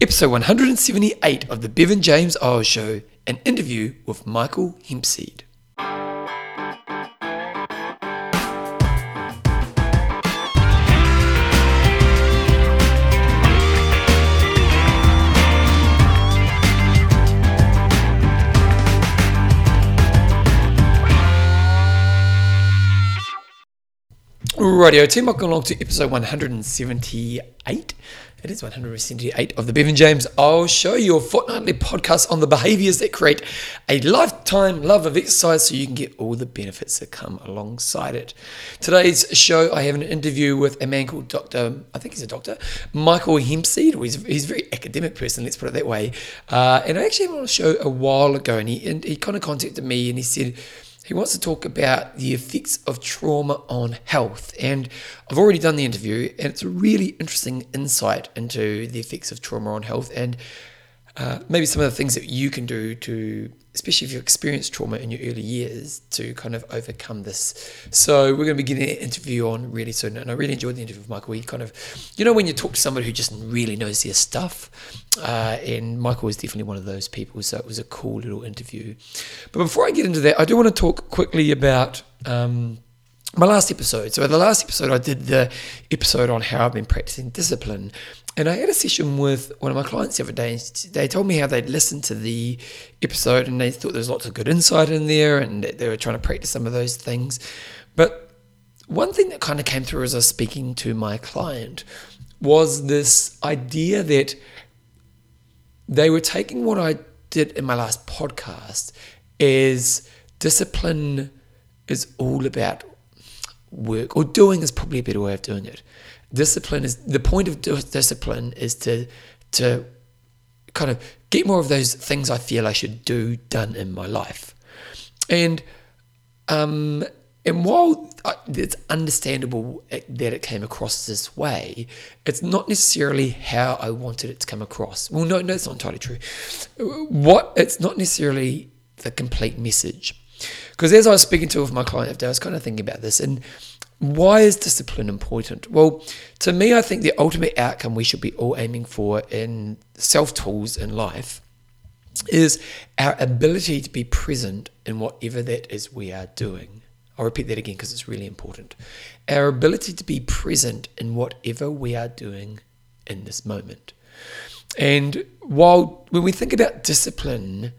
episode 178 of the Bevan James Eyles Show, an interview with Michael Hempseed. Radio team, welcome along to episode 178. It is 178 of the Bevan James Eyles Show, you a fortnightly podcast on the behaviors that create a lifetime love of exercise so you can get all the benefits that come alongside it. Today's show, I have an interview with a man called Dr. I think he's a doctor, Michael Hempseed. He's, he's a very academic person, let's put it that way. Uh, and I actually had on a show a while ago, and he, and he kind of contacted me and he said, he wants to talk about the effects of trauma on health. And I've already done the interview, and it's a really interesting insight into the effects of trauma on health and uh, maybe some of the things that you can do to, especially if you've experienced trauma in your early years, to kind of overcome this. So we're going to be getting an interview on really soon, and I really enjoyed the interview with Michael. He kind of, you know, when you talk to somebody who just really knows their stuff, uh, and Michael was definitely one of those people. So it was a cool little interview. But before I get into that, I do want to talk quickly about. Um, my last episode. So, the last episode, I did the episode on how I've been practicing discipline. And I had a session with one of my clients the other day. And they told me how they'd listened to the episode and they thought there was lots of good insight in there and they were trying to practice some of those things. But one thing that kind of came through as I was speaking to my client was this idea that they were taking what I did in my last podcast is discipline is all about work, or doing is probably a better way of doing it. Discipline is the point of discipline is to to kind of get more of those things I feel I should do done in my life, and um, and while it's understandable that it came across this way, it's not necessarily how I wanted it to come across. Well, no, no, it's not entirely true. What it's not necessarily the complete message. Because as I was speaking to with my client I was kind of thinking about this and why is discipline important? Well, to me, I think the ultimate outcome we should be all aiming for in self tools in life is our ability to be present in whatever that is we are doing. I'll repeat that again because it's really important. Our ability to be present in whatever we are doing in this moment. And while when we think about discipline,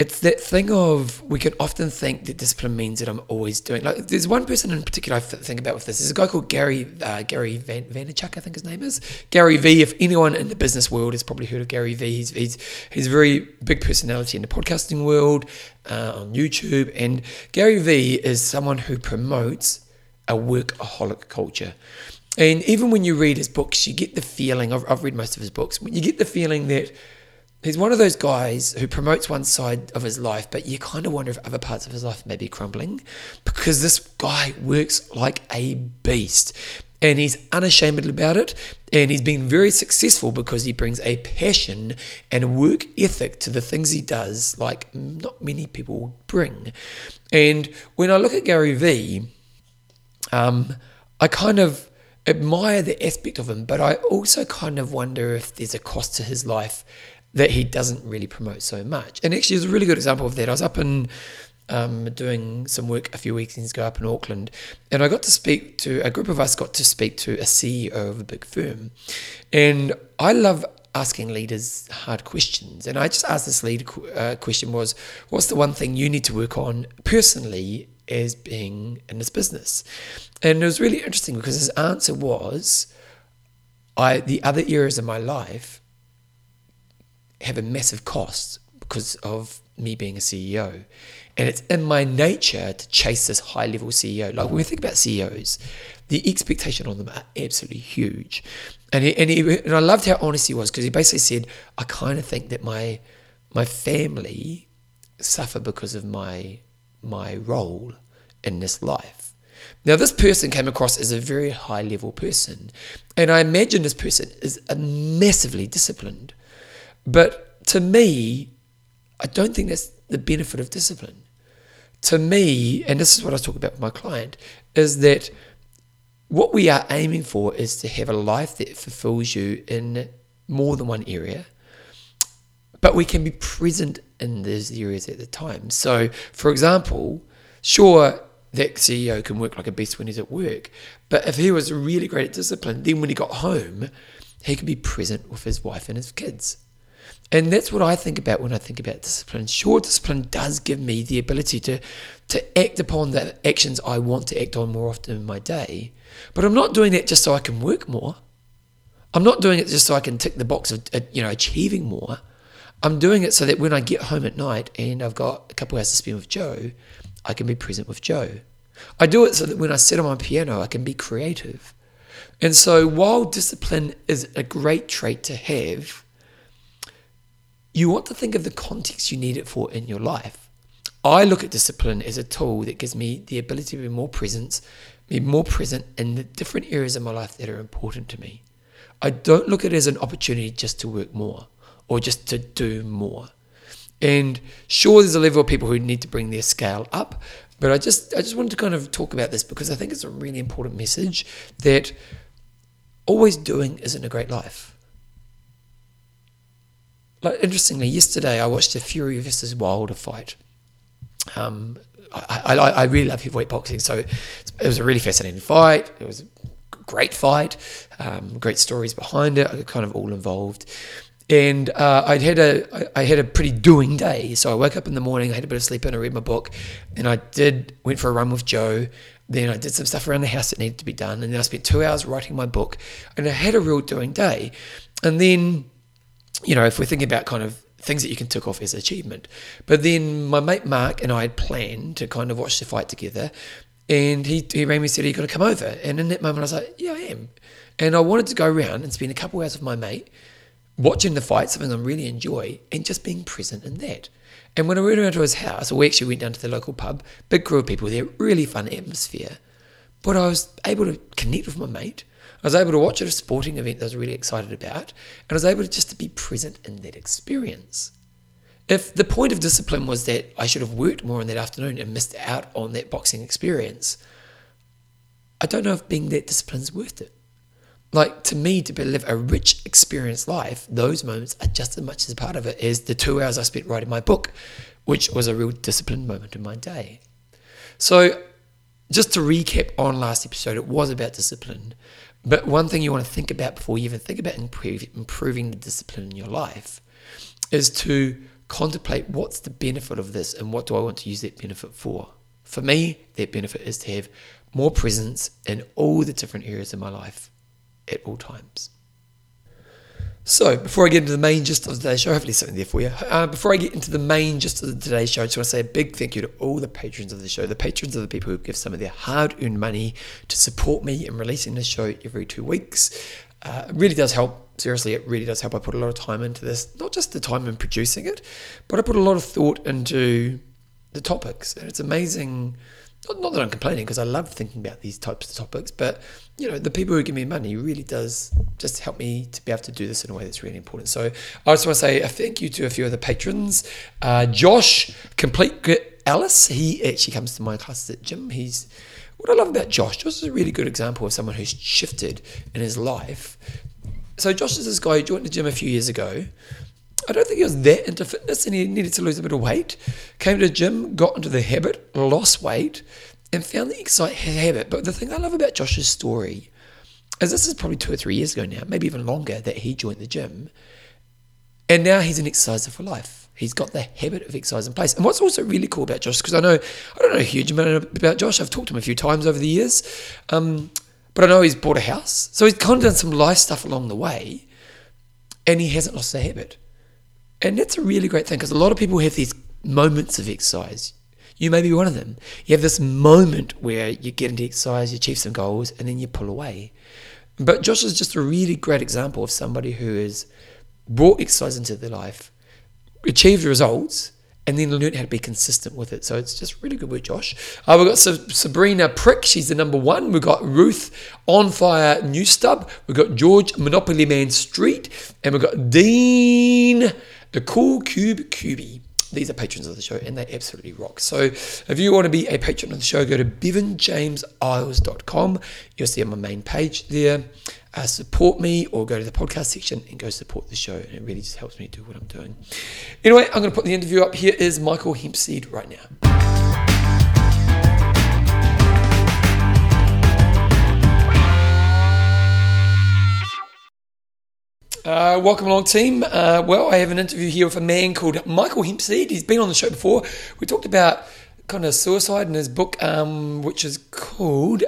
it's that thing of we can often think that discipline means that I'm always doing. Like, there's one person in particular I think about with this. There's a guy called Gary uh, Gary Van, Vaynerchuk, I think his name is Gary V. If anyone in the business world has probably heard of Gary V, he's he's he's a very big personality in the podcasting world uh, on YouTube. And Gary V is someone who promotes a workaholic culture. And even when you read his books, you get the feeling. I've, I've read most of his books. When you get the feeling that he's one of those guys who promotes one side of his life, but you kind of wonder if other parts of his life may be crumbling because this guy works like a beast and he's unashamed about it and he's been very successful because he brings a passion and work ethic to the things he does like not many people bring. And when i look at gary vee um, i kind of admire the aspect of him but i also kind of wonder if there's a cost to his life that he doesn't really promote so much. And actually, it's a really good example of that. I was up in um, doing some work a few weekends ago up in Auckland, and I got to speak to a group of us got to speak to a CEO of a big firm, and I love asking leaders hard questions. And I just asked this lead uh, question was, what's the one thing you need to work on personally as being in this business? And it was really interesting because his answer was, I the other areas of my life have a massive cost because of me being a CEO. And it's in my nature to chase this high level CEO. Like when we think about CEOs, the expectation on them are absolutely huge. And he, and, he, and I loved how honest he was because he basically said, I kind of think that my my family suffer because of my my role in this life. Now, this person came across as a very high level person, and I imagine this person is massively disciplined. But to me, I don't think that's the benefit of discipline. To me, and this is what I talk about with my client, is that what we are aiming for is to have a life that fulfills you in more than one area, but we can be present in those areas at the time. So, for example, sure, that CEO can work like a beast when he's at work, but if he was really great at discipline, then when he got home, he could be present with his wife and his kids. And that's what I think about when I think about discipline. Sure, discipline does give me the ability to, to act upon the actions I want to act on more often in my day, but I'm not doing that just so I can work more. I'm not doing it just so I can tick the box of uh, you know achieving more. I'm doing it so that when I get home at night and I've got a couple hours to spend with Joe, I can be present with Joe. I do it so that when I sit on my piano, I can be creative. And so while discipline is a great trait to have, you want to think of the context you need it for in your life. I look at discipline as a tool that gives me the ability to be more present, be more present in the different areas of my life that are important to me. I don't look at it as an opportunity just to work more or just to do more. And sure, there's a level of people who need to bring their scale up, but I just I just wanted to kind of talk about this because I think it's a really important message that always doing isn't a great life. Like interestingly, yesterday I watched a Fury versus Wilder fight. Um, I, I, I really love heavyweight boxing, so it was a really fascinating fight. It was a great fight, um, great stories behind it. Kind of all involved, and uh, I'd had a I had a pretty doing day. So I woke up in the morning, I had a bit of sleep, and I read my book, and I did went for a run with Joe. Then I did some stuff around the house that needed to be done, and then I spent two hours writing my book, and I had a real doing day. And then, you know, if we're thinking about kind of things that you can tick off as achievement, but then my mate Mark and I had planned to kind of watch the fight together, and he he rang me and said, "Are you going to come over?" And in that moment, I was like, "Yeah, I am." And I wanted to go around and spend a couple hours with my mate watching the fight, something I really enjoy, and just being present in that. And when I went around to his house, we actually went down to the local pub, big group of people there, really fun atmosphere. But I was able to connect with my mate. I was able to watch at a sporting event that I was really excited about, and I was able to just to be present in that experience. If the point of discipline was that I should have worked more in that afternoon and missed out on that boxing experience, I don't know if being that disciplined is worth it. Like to me to live a rich experience life those moments are just as much as a part of it as the two hours i spent writing my book which was a real disciplined moment in my day. So just to recap on last episode it was about discipline but one thing you want to think about before you even think about improve, improving the discipline in your life is to contemplate what's the benefit of this and what do i want to use that benefit for for me that benefit is to have more presence in all the different areas of my life at all times. So, before I get into the main gist of today's show, hopefully something there for you. Uh, before I get into the main gist of today's show, I just want to say a big thank you to all the patrons of the show. The patrons are the people who give some of their hard earned money to support me in releasing this show every two weeks. Uh, it really does help. Seriously, it really does help. I put a lot of time into this, not just the time in producing it, but I put a lot of thought into the topics. And it's amazing not that I'm complaining because I love thinking about these types of topics, but you know, the people who give me money really does just help me to be able to do this in a way that's really important. So I just want to say a thank you to a few of the patrons. Uh, Josh, Complete Grit Alice, he actually comes to my classes at gym. He's what I love about Josh. Josh is a really good example of someone who's shifted in his life. So Josh is this guy who joined the gym a few years ago I don't think he was that into fitness and he needed to lose a bit of weight. Came to the gym, got into the habit, lost weight, and found the exciting habit. But the thing I love about Josh's story is this is probably two or three years ago now, maybe even longer, that he joined the gym. And now he's an exerciser for life. He's got the habit of exercise in place. And what's also really cool about Josh, because I know I don't know a huge amount about Josh. I've talked to him a few times over the years, um, but I know he's bought a house, so he's kind of done some life stuff along the way, and he hasn't lost the habit. And that's a really great thing because a lot of people have these moments of exercise. You may be one of them. You have this moment where you get into exercise, you achieve some goals, and then you pull away. But Josh is just a really great example of somebody who has brought exercise into their life, achieved results, and then learned how to be consistent with it. So it's just really good with Josh. Uh, we've got Sabrina Prick, she's the number one. We've got Ruth On Fire Newstub. We've got George Monopoly Man Street. And we've got Dean the Cool Cube Cubie. These are patrons of the show and they absolutely rock. So if you want to be a patron of the show, go to bevanjameseyles.com. You'll see on my main page there. uh, support me or go to the podcast section and go support the show. And it really just helps me do what I'm doing. Anyway, I'm going to put the interview up. Here is Michael Hempseed right now. Uh, welcome along, team. Uh, well, I have an interview here with a man called Michael Hempseed. He's been on the show before. We talked about kind of suicide in his book, um, which is called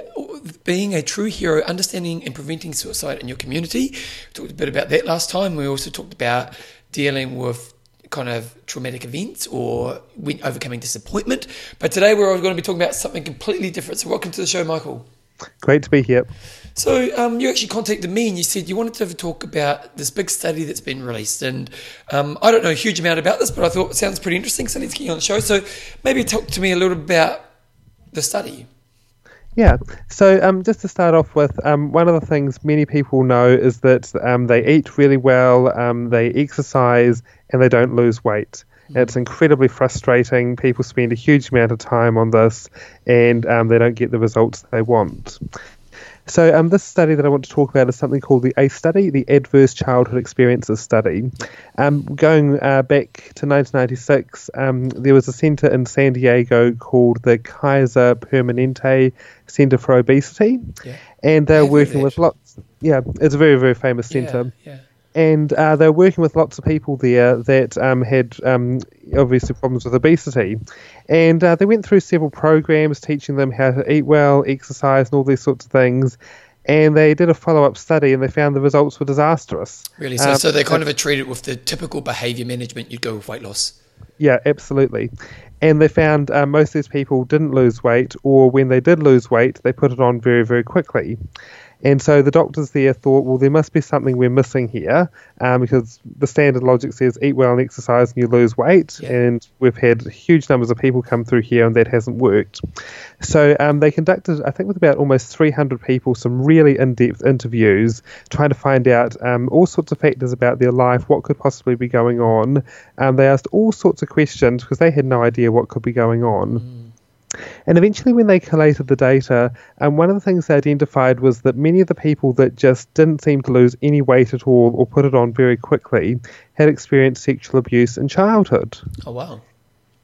Being a True Hero Understanding and Preventing Suicide in Your Community. We talked a bit about that last time. We also talked about dealing with kind of traumatic events or overcoming disappointment. But today we're going to be talking about something completely different. So, welcome to the show, Michael. Great to be here. So um, you actually contacted me and you said you wanted to have a talk about this big study that's been released, and um, I don't know a huge amount about this, but I thought it sounds pretty interesting, so let's get you on the show. So maybe talk to me a little bit about the study. Yeah. So um, just to start off with, um, one of the things many people know is that um, they eat really well, um, they exercise, and they don't lose weight. Mm. It's incredibly frustrating. People spend a huge amount of time on this, and um, they don't get the results they want. So, um, this study that I want to talk about is something called the ACE study, the Adverse Childhood Experiences Study. Um, going uh, back to 1996, um, there was a centre in San Diego called the Kaiser Permanente Centre for Obesity, yeah. and they're working with lots. Yeah, it's a very very famous centre. Yeah, yeah and uh, they were working with lots of people there that um, had um, obviously problems with obesity. And uh, they went through several programs teaching them how to eat well, exercise, and all these sorts of things. And they did a follow up study and they found the results were disastrous. Really? So, um, so they kind of treated it with the typical behavior management you'd go with weight loss? Yeah, absolutely. And they found uh, most of these people didn't lose weight, or when they did lose weight, they put it on very, very quickly. And so the doctors there thought, well, there must be something we're missing here, um, because the standard logic says eat well and exercise and you lose weight. Yeah. And we've had huge numbers of people come through here, and that hasn't worked. So um, they conducted, I think, with about almost 300 people, some really in-depth interviews, trying to find out um, all sorts of factors about their life, what could possibly be going on. Um, they asked all sorts of questions because they had no idea what could be going on. Mm. And eventually, when they collated the data, um, one of the things they identified was that many of the people that just didn't seem to lose any weight at all or put it on very quickly had experienced sexual abuse in childhood. Oh, wow.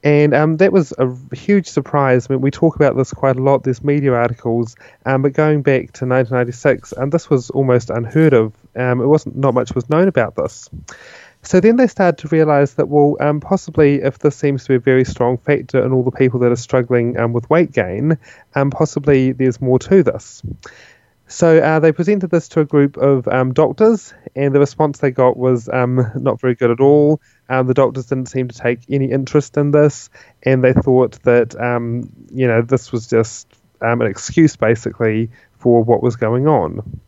And um, that was a huge surprise. I mean, we talk about this quite a lot. There's media articles, um, but going back to 1996, and this was almost unheard of. Um, it wasn't not much was known about this. So then they started to realize that, well, um, possibly if this seems to be a very strong factor in all the people that are struggling um, with weight gain, um, possibly there's more to this. So uh, they presented this to a group of um, doctors, and the response they got was um, not very good at all. Um, the doctors didn't seem to take any interest in this, and they thought that, you know, this was just an excuse basically for what was going on.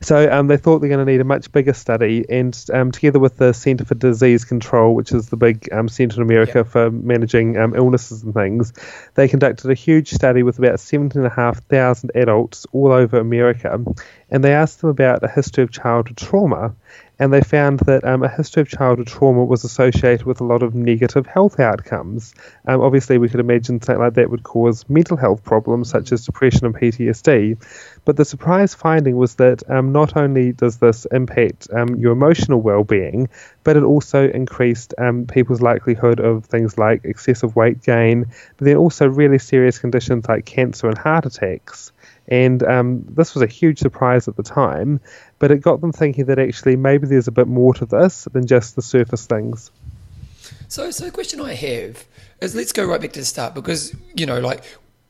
So um, they thought they're going to need a much bigger study, and um, together with the Centre for Disease Control, which is the big um, centre in America yep. for managing um, illnesses and things, they conducted a huge study with about 17,500 adults all over America, and they asked them about a history of childhood trauma and they found that um, a history of childhood trauma was associated with a lot of negative health outcomes. Um, obviously, we could imagine something like that would cause mental health problems such as depression and PTSD. But the surprise finding was that um, not only does this impact um, your emotional well being, but it also increased um, people's likelihood of things like excessive weight gain, but then also really serious conditions like cancer and heart attacks. And um, this was a huge surprise at the time, but it got them thinking that actually maybe there's a bit more to this than just the surface things. So, so the question I have is let's go right back to the start because, you know, like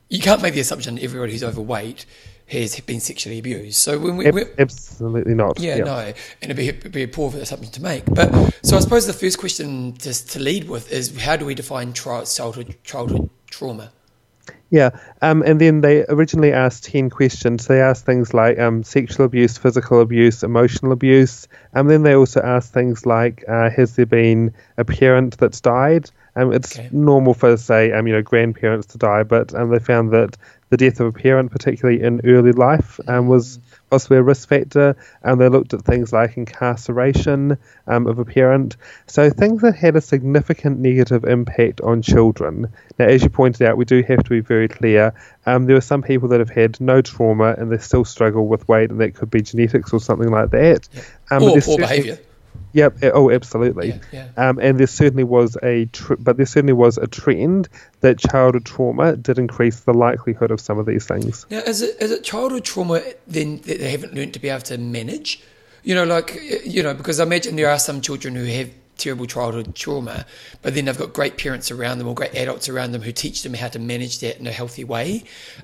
you can't make the assumption everybody who's overweight has been sexually abused. So when we absolutely not. Yeah, yeah, no, and it'd be, it'd be a poor assumption to make. But so I suppose the first question just to lead with is how do we define childhood childhood trauma? Yeah, um, and then they originally asked 10 questions. They asked things like um, sexual abuse, physical abuse, emotional abuse. And um, then they also asked things like uh, Has there been a parent that's died? Um, it's okay. normal for, say, um, you know, grandparents to die, but um, they found that the death of a parent, particularly in early life, um, was a risk factor. And they looked at things like incarceration um, of a parent. So things that had a significant negative impact on children. Now, as you pointed out, we do have to be very clear. Um, there are some people that have had no trauma and they still struggle with weight, and that could be genetics or something like that. Um, or poor behaviour. Yep. Oh, absolutely. Yeah, yeah. Um, and there certainly was a, tr- but there certainly was a trend that childhood trauma did increase the likelihood of some of these things. Now, is it is it childhood trauma then that they haven't learned to be able to manage? You know, like you know, because I imagine there are some children who have terrible childhood trauma, but then they've got great parents around them or great adults around them who teach them how to manage that in a healthy way.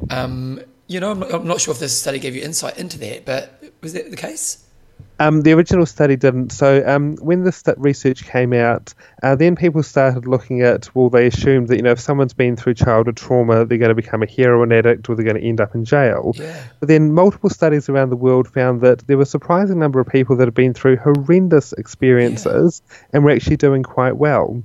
Um, you know, I'm not, I'm not sure if this study gave you insight into that, but was that the case? Um, the original study didn't. So um, when this st- research came out, uh, then people started looking at. Well, they assumed that you know if someone's been through childhood trauma, they're going to become a heroin addict or they're going to end up in jail. Yeah. But then multiple studies around the world found that there were a surprising number of people that have been through horrendous experiences and were actually doing quite well.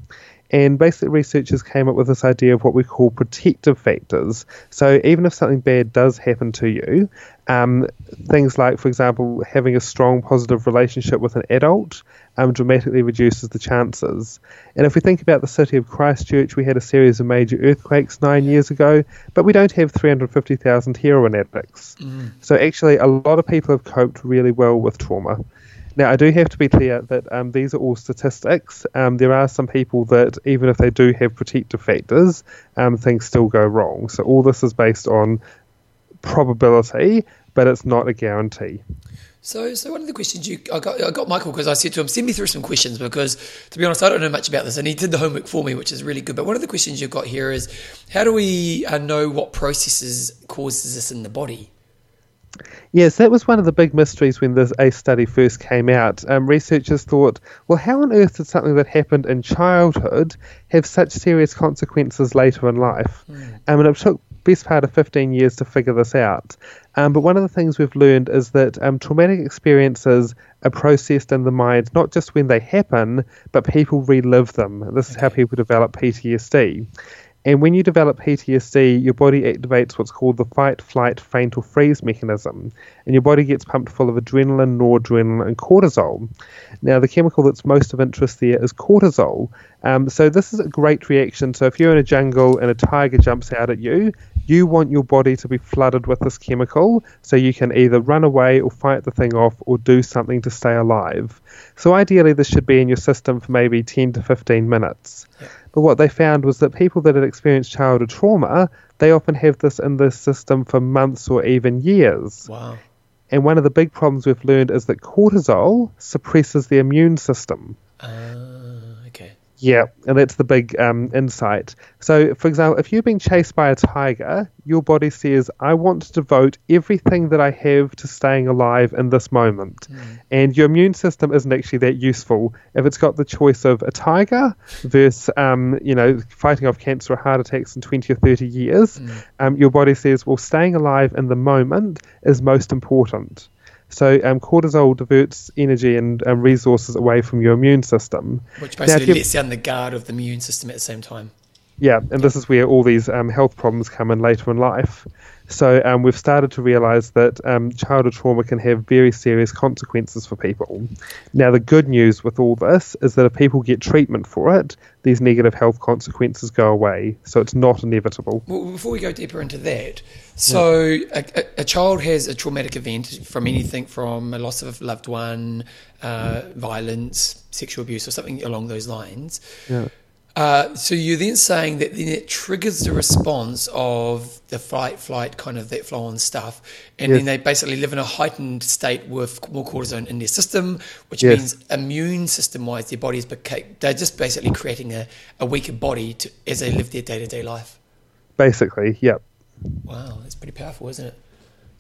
And basically, researchers came up with this idea of what we call protective factors. So, even if something bad does happen to you, um, things like, for example, having a strong positive relationship with an adult um, dramatically reduces the chances. And if we think about the city of Christchurch, we had a series of major earthquakes nine years ago, but we don't have 350,000 heroin addicts. So, actually, a lot of people have coped really well with trauma. Now, I do have to be clear that um, these are all statistics. Um, there are some people that, even if they do have protective factors, um, things still go wrong. So, all this is based on probability, but it's not a guarantee. So, so one of the questions you, I got, I got Michael because I said to him, send me through some questions because, to be honest, I don't know much about this, and he did the homework for me, which is really good. But one of the questions you've got here is, how do we uh, know what processes causes this in the body? Yes, that was one of the big mysteries when this ACE study first came out. Um, researchers thought, well, how on earth did something that happened in childhood have such serious consequences later in life? Um, and it took best part of 15 years to figure this out. Um, but one of the things we've learned is that um, traumatic experiences are processed in the mind not just when they happen, but people relive them. This is how people develop PTSD. And when you develop PTSD, your body activates what's called the fight, flight, faint, or freeze mechanism. And your body gets pumped full of adrenaline, noradrenaline, and cortisol. Now, the chemical that's most of interest there is cortisol. Um, so, this is a great reaction. So, if you're in a jungle and a tiger jumps out at you, you want your body to be flooded with this chemical so you can either run away or fight the thing off or do something to stay alive. So, ideally, this should be in your system for maybe 10 to 15 minutes. But what they found was that people that had experienced childhood trauma, they often have this in their system for months or even years. Wow. And one of the big problems we've learned is that cortisol suppresses the immune system. Uh. Yeah, and that's the big um, insight. So, for example, if you're being chased by a tiger, your body says, I want to devote everything that I have to staying alive in this moment. And your immune system isn't actually that useful. If it's got the choice of a tiger versus, um, you know, fighting off cancer or heart attacks in 20 or 30 years, um, your body says, well, staying alive in the moment is most important. So um, cortisol diverts energy and um, resources away from your immune system. Which Now, basically you- lets down the guard of the immune system at the same time. Yeah, and this is where all these um, health problems come in later in life. So um, we've started to realise that um, childhood trauma can have very serious consequences for people. Now, the good news with all this is that if people get treatment for it, these negative health consequences go away. So it's not inevitable. Well, before we go deeper into that, so a, a, a child has a traumatic event from anything from a loss of a loved one, uh, violence, sexual abuse, or something along those lines. Yeah. Uh, so you're then saying that then it triggers the response of the fight, flight, kind of that flow on stuff, and then they basically live in a heightened state with more cortisone in their system, which Yes. means immune system wise, their bodies beca- they're just basically creating a, a weaker body to, as they live their day to day life. Basically, yep. Wow, that's pretty powerful, isn't it?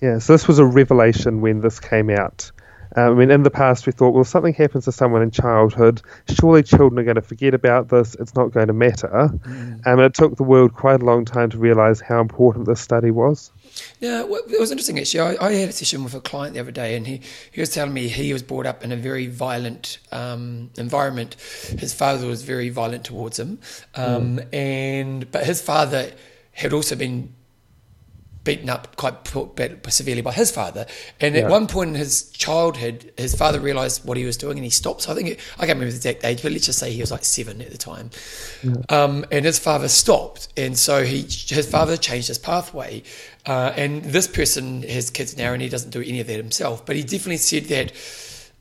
Yeah, so this was a revelation when this came out. I mean, in the past, we thought, well, if something happens to someone in childhood, surely children are going to forget about this. It's not going to matter. Um, and it took the world quite a long time to realize how important this study was. Yeah, well, it was interesting actually. I, I had a session with a client the other day, and he, he was telling me he was brought up in a very violent um, environment. His father was very violent towards him, um, and but his father had also been beaten up quite severely by his father. And Yeah. at one point in his childhood, his father realized what he was doing and he stopped. So I think, it, I can't remember the exact age, but let's just say he was like seven at the time. Um, and his father stopped. And so he, his father changed his pathway. Uh, and this person has kids now and he doesn't do any of that himself. But he definitely said that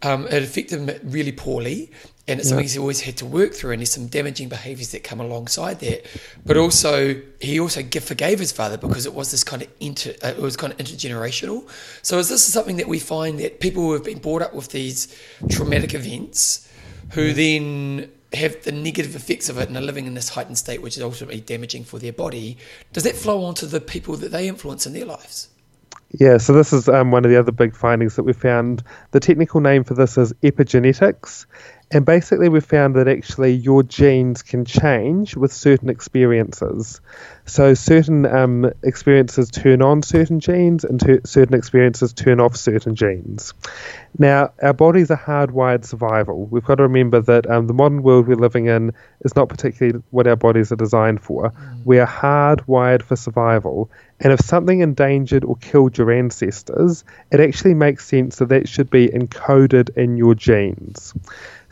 um, it affected him really poorly, and it's something he's always had to work through. And there's some damaging behaviours that come alongside that. But also, he also forgave his father because it was this kind of inter, uh, it was kind of intergenerational. So, is this something that we find that people who have been brought up with these traumatic events, who then have the negative effects of it and are living in this heightened state, which is ultimately damaging for their body, does that flow onto the people that they influence in their lives? Yeah, so this is um, one of the other big findings that we found. The technical name for this is epigenetics. And basically, we found that actually your genes can change with certain experiences. So, certain um, experiences turn on certain genes, and ter- certain experiences turn off certain genes. Now, our bodies are hardwired survival. We've got to remember that um, the modern world we're living in is not particularly what our bodies are designed for. We are hardwired for survival. And if something endangered or killed your ancestors, it actually makes sense that that should be encoded in your genes.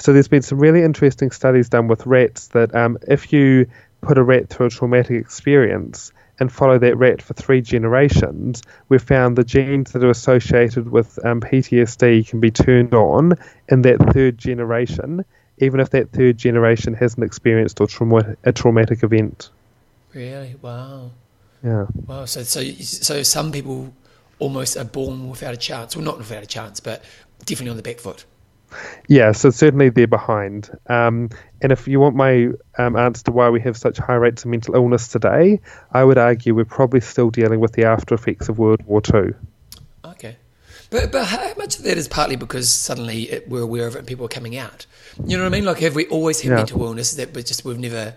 So there's been some really interesting studies done with rats that um, if you put a rat through a traumatic experience and follow that rat for three generations, we've found the genes that are associated with um, PTSD can be turned on in that third generation, even if that third generation hasn't experienced a, trauma- a traumatic event. Really? Wow. Yeah. Wow. So, so, so some people almost are born without a chance. Well, not without a chance, but definitely on the back foot. Yeah, so certainly they're behind. Um, and if you want my um, answer to why we have such high rates of mental illness today, I would argue we're probably still dealing with the after effects of World War II. Okay. But, but how much of that is partly because suddenly it, we're aware of it and people are coming out? You know what I mean? Like, have we always had Yeah. mental illness that but just we've never.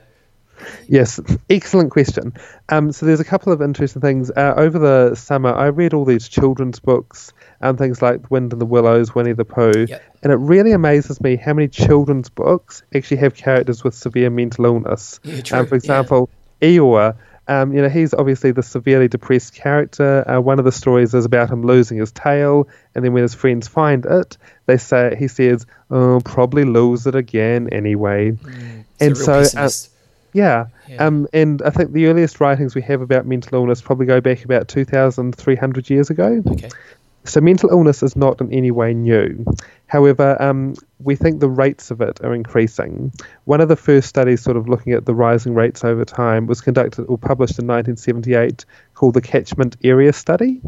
Yes, excellent question. Um, so there's a couple of interesting things. Uh, over the summer, I read all these children's books and things like Wind in the Willows, Winnie the Pooh, Yep. and it really amazes me how many children's books actually have characters with severe mental illness. Yeah, true, Um, for yeah. example, Eeyore. Um, you know, he's obviously the severely depressed character. Uh, one of the stories is about him losing his tail, and then when his friends find it, they say he says, "Oh, probably lose it again anyway." It's and so, uh, yeah. Yeah. Um, and I think the earliest writings we have about mental illness probably go back about 2,300 years ago. okay. So mental illness is not in any way new. However, um, we think the rates of it are increasing. One of the first studies, sort of looking at the rising rates over time, was conducted or published in 1978, called the Catchment Area Study.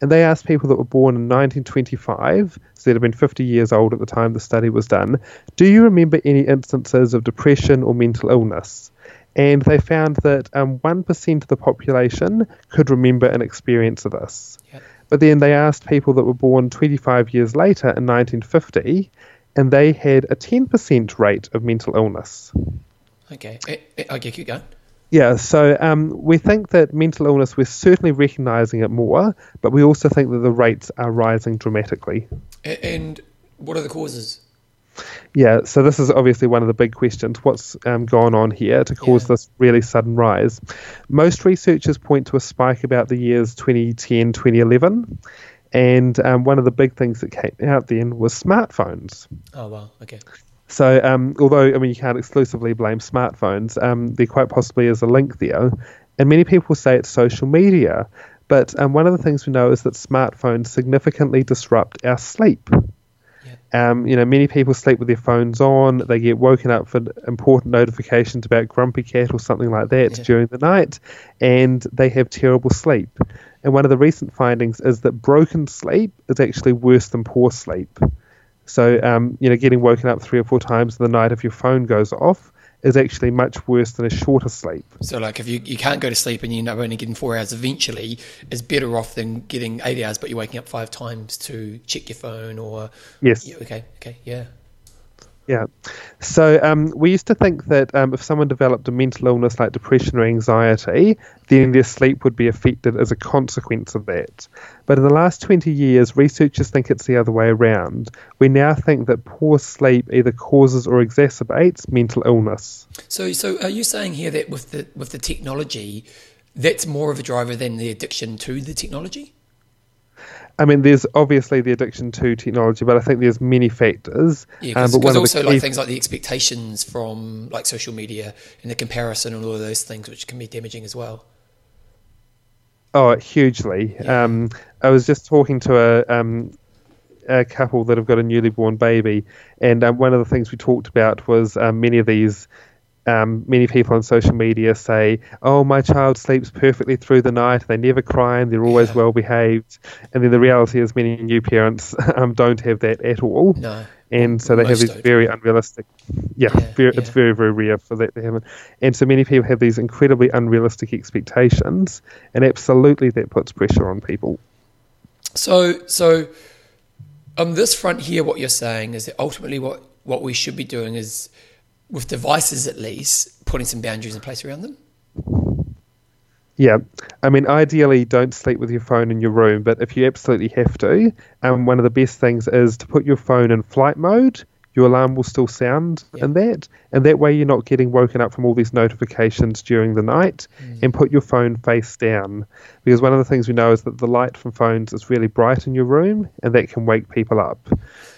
And they asked people that were born in 1925, so they'd have been 50 years old at the time the study was done, do you remember any instances of depression or mental illness? And they found that um, 1% of the population could remember an experience of this. Yep. But then they asked people that were born 25 years later in 1950, and they had a 10% rate of mental illness. Okay. Eh, eh, Okay, keep going. Yeah, so um, we think that mental illness, we're certainly recognizing it more, but we also think that the rates are rising dramatically. And what are the causes? Yeah, so this is obviously one of the big questions. What's um, gone on here to cause Yeah. this really sudden rise? Most researchers point to a spike about the years 2010, 2011. And um, one of the big things that came out then was smartphones. Oh, wow. Okay. So, um, although I mean you can't exclusively blame smartphones, um, there quite possibly is a link there, and many people say it's social media. But um, one of the things we know is that smartphones significantly disrupt our sleep. Um, you know, many people sleep with their phones on. They get woken up for important notifications about Grumpy Cat or something like that Yeah. during the night, and they have terrible sleep. And one of the recent findings is that broken sleep is actually worse than poor sleep. So, um, you know, getting woken up three or four times in the night if your phone goes off is actually much worse than a shorter sleep. So, like, if you, you can't go to sleep and you end up only getting four hours eventually, it's better off than getting eight hours, but you're waking up five times to check your phone or. Yes. Yeah, okay, okay, yeah. Yeah. So um, we used to think that um, if someone developed a mental illness like depression or anxiety, then their sleep would be affected as a consequence of that. But in the last 20 years, researchers think it's the other way around. We now think that poor sleep either causes or exacerbates mental illness. So, so are you saying here that with the with the technology, that's more of a driver than the addiction to the technology. I mean, there's obviously the addiction to technology, but I think there's many factors. Yeah, because um, also like things like the expectations from like social media and the comparison and all of those things, which can be damaging as well. Oh, hugely. Yeah. Um, I was just talking to a um, a couple that have got a newly born baby, and um, one of the things we talked about was um, many of these um, many people on social media say, "Oh, my child sleeps perfectly through the night. They never cry, and they're always yeah. well behaved." And then the reality is, many new parents um, don't have that at all. No. And so they have these very unrealistic. Yeah, yeah, very, yeah, it's very very rare for that to happen. And so many people have these incredibly unrealistic expectations, and absolutely that puts pressure on people. So so on this front here, what you're saying is that ultimately what what we should be doing is with devices at least, putting some boundaries in place around them? Yeah, I mean, ideally, don't sleep with your phone in your room, but if you absolutely have to, um, one of the best things is to put your phone in flight mode. Your alarm will still sound in that, and that way you're not getting woken up from all these notifications during the night. Mm. And put your phone face down, because one of the things we know is that the light from phones is really bright in your room, and that can wake people up.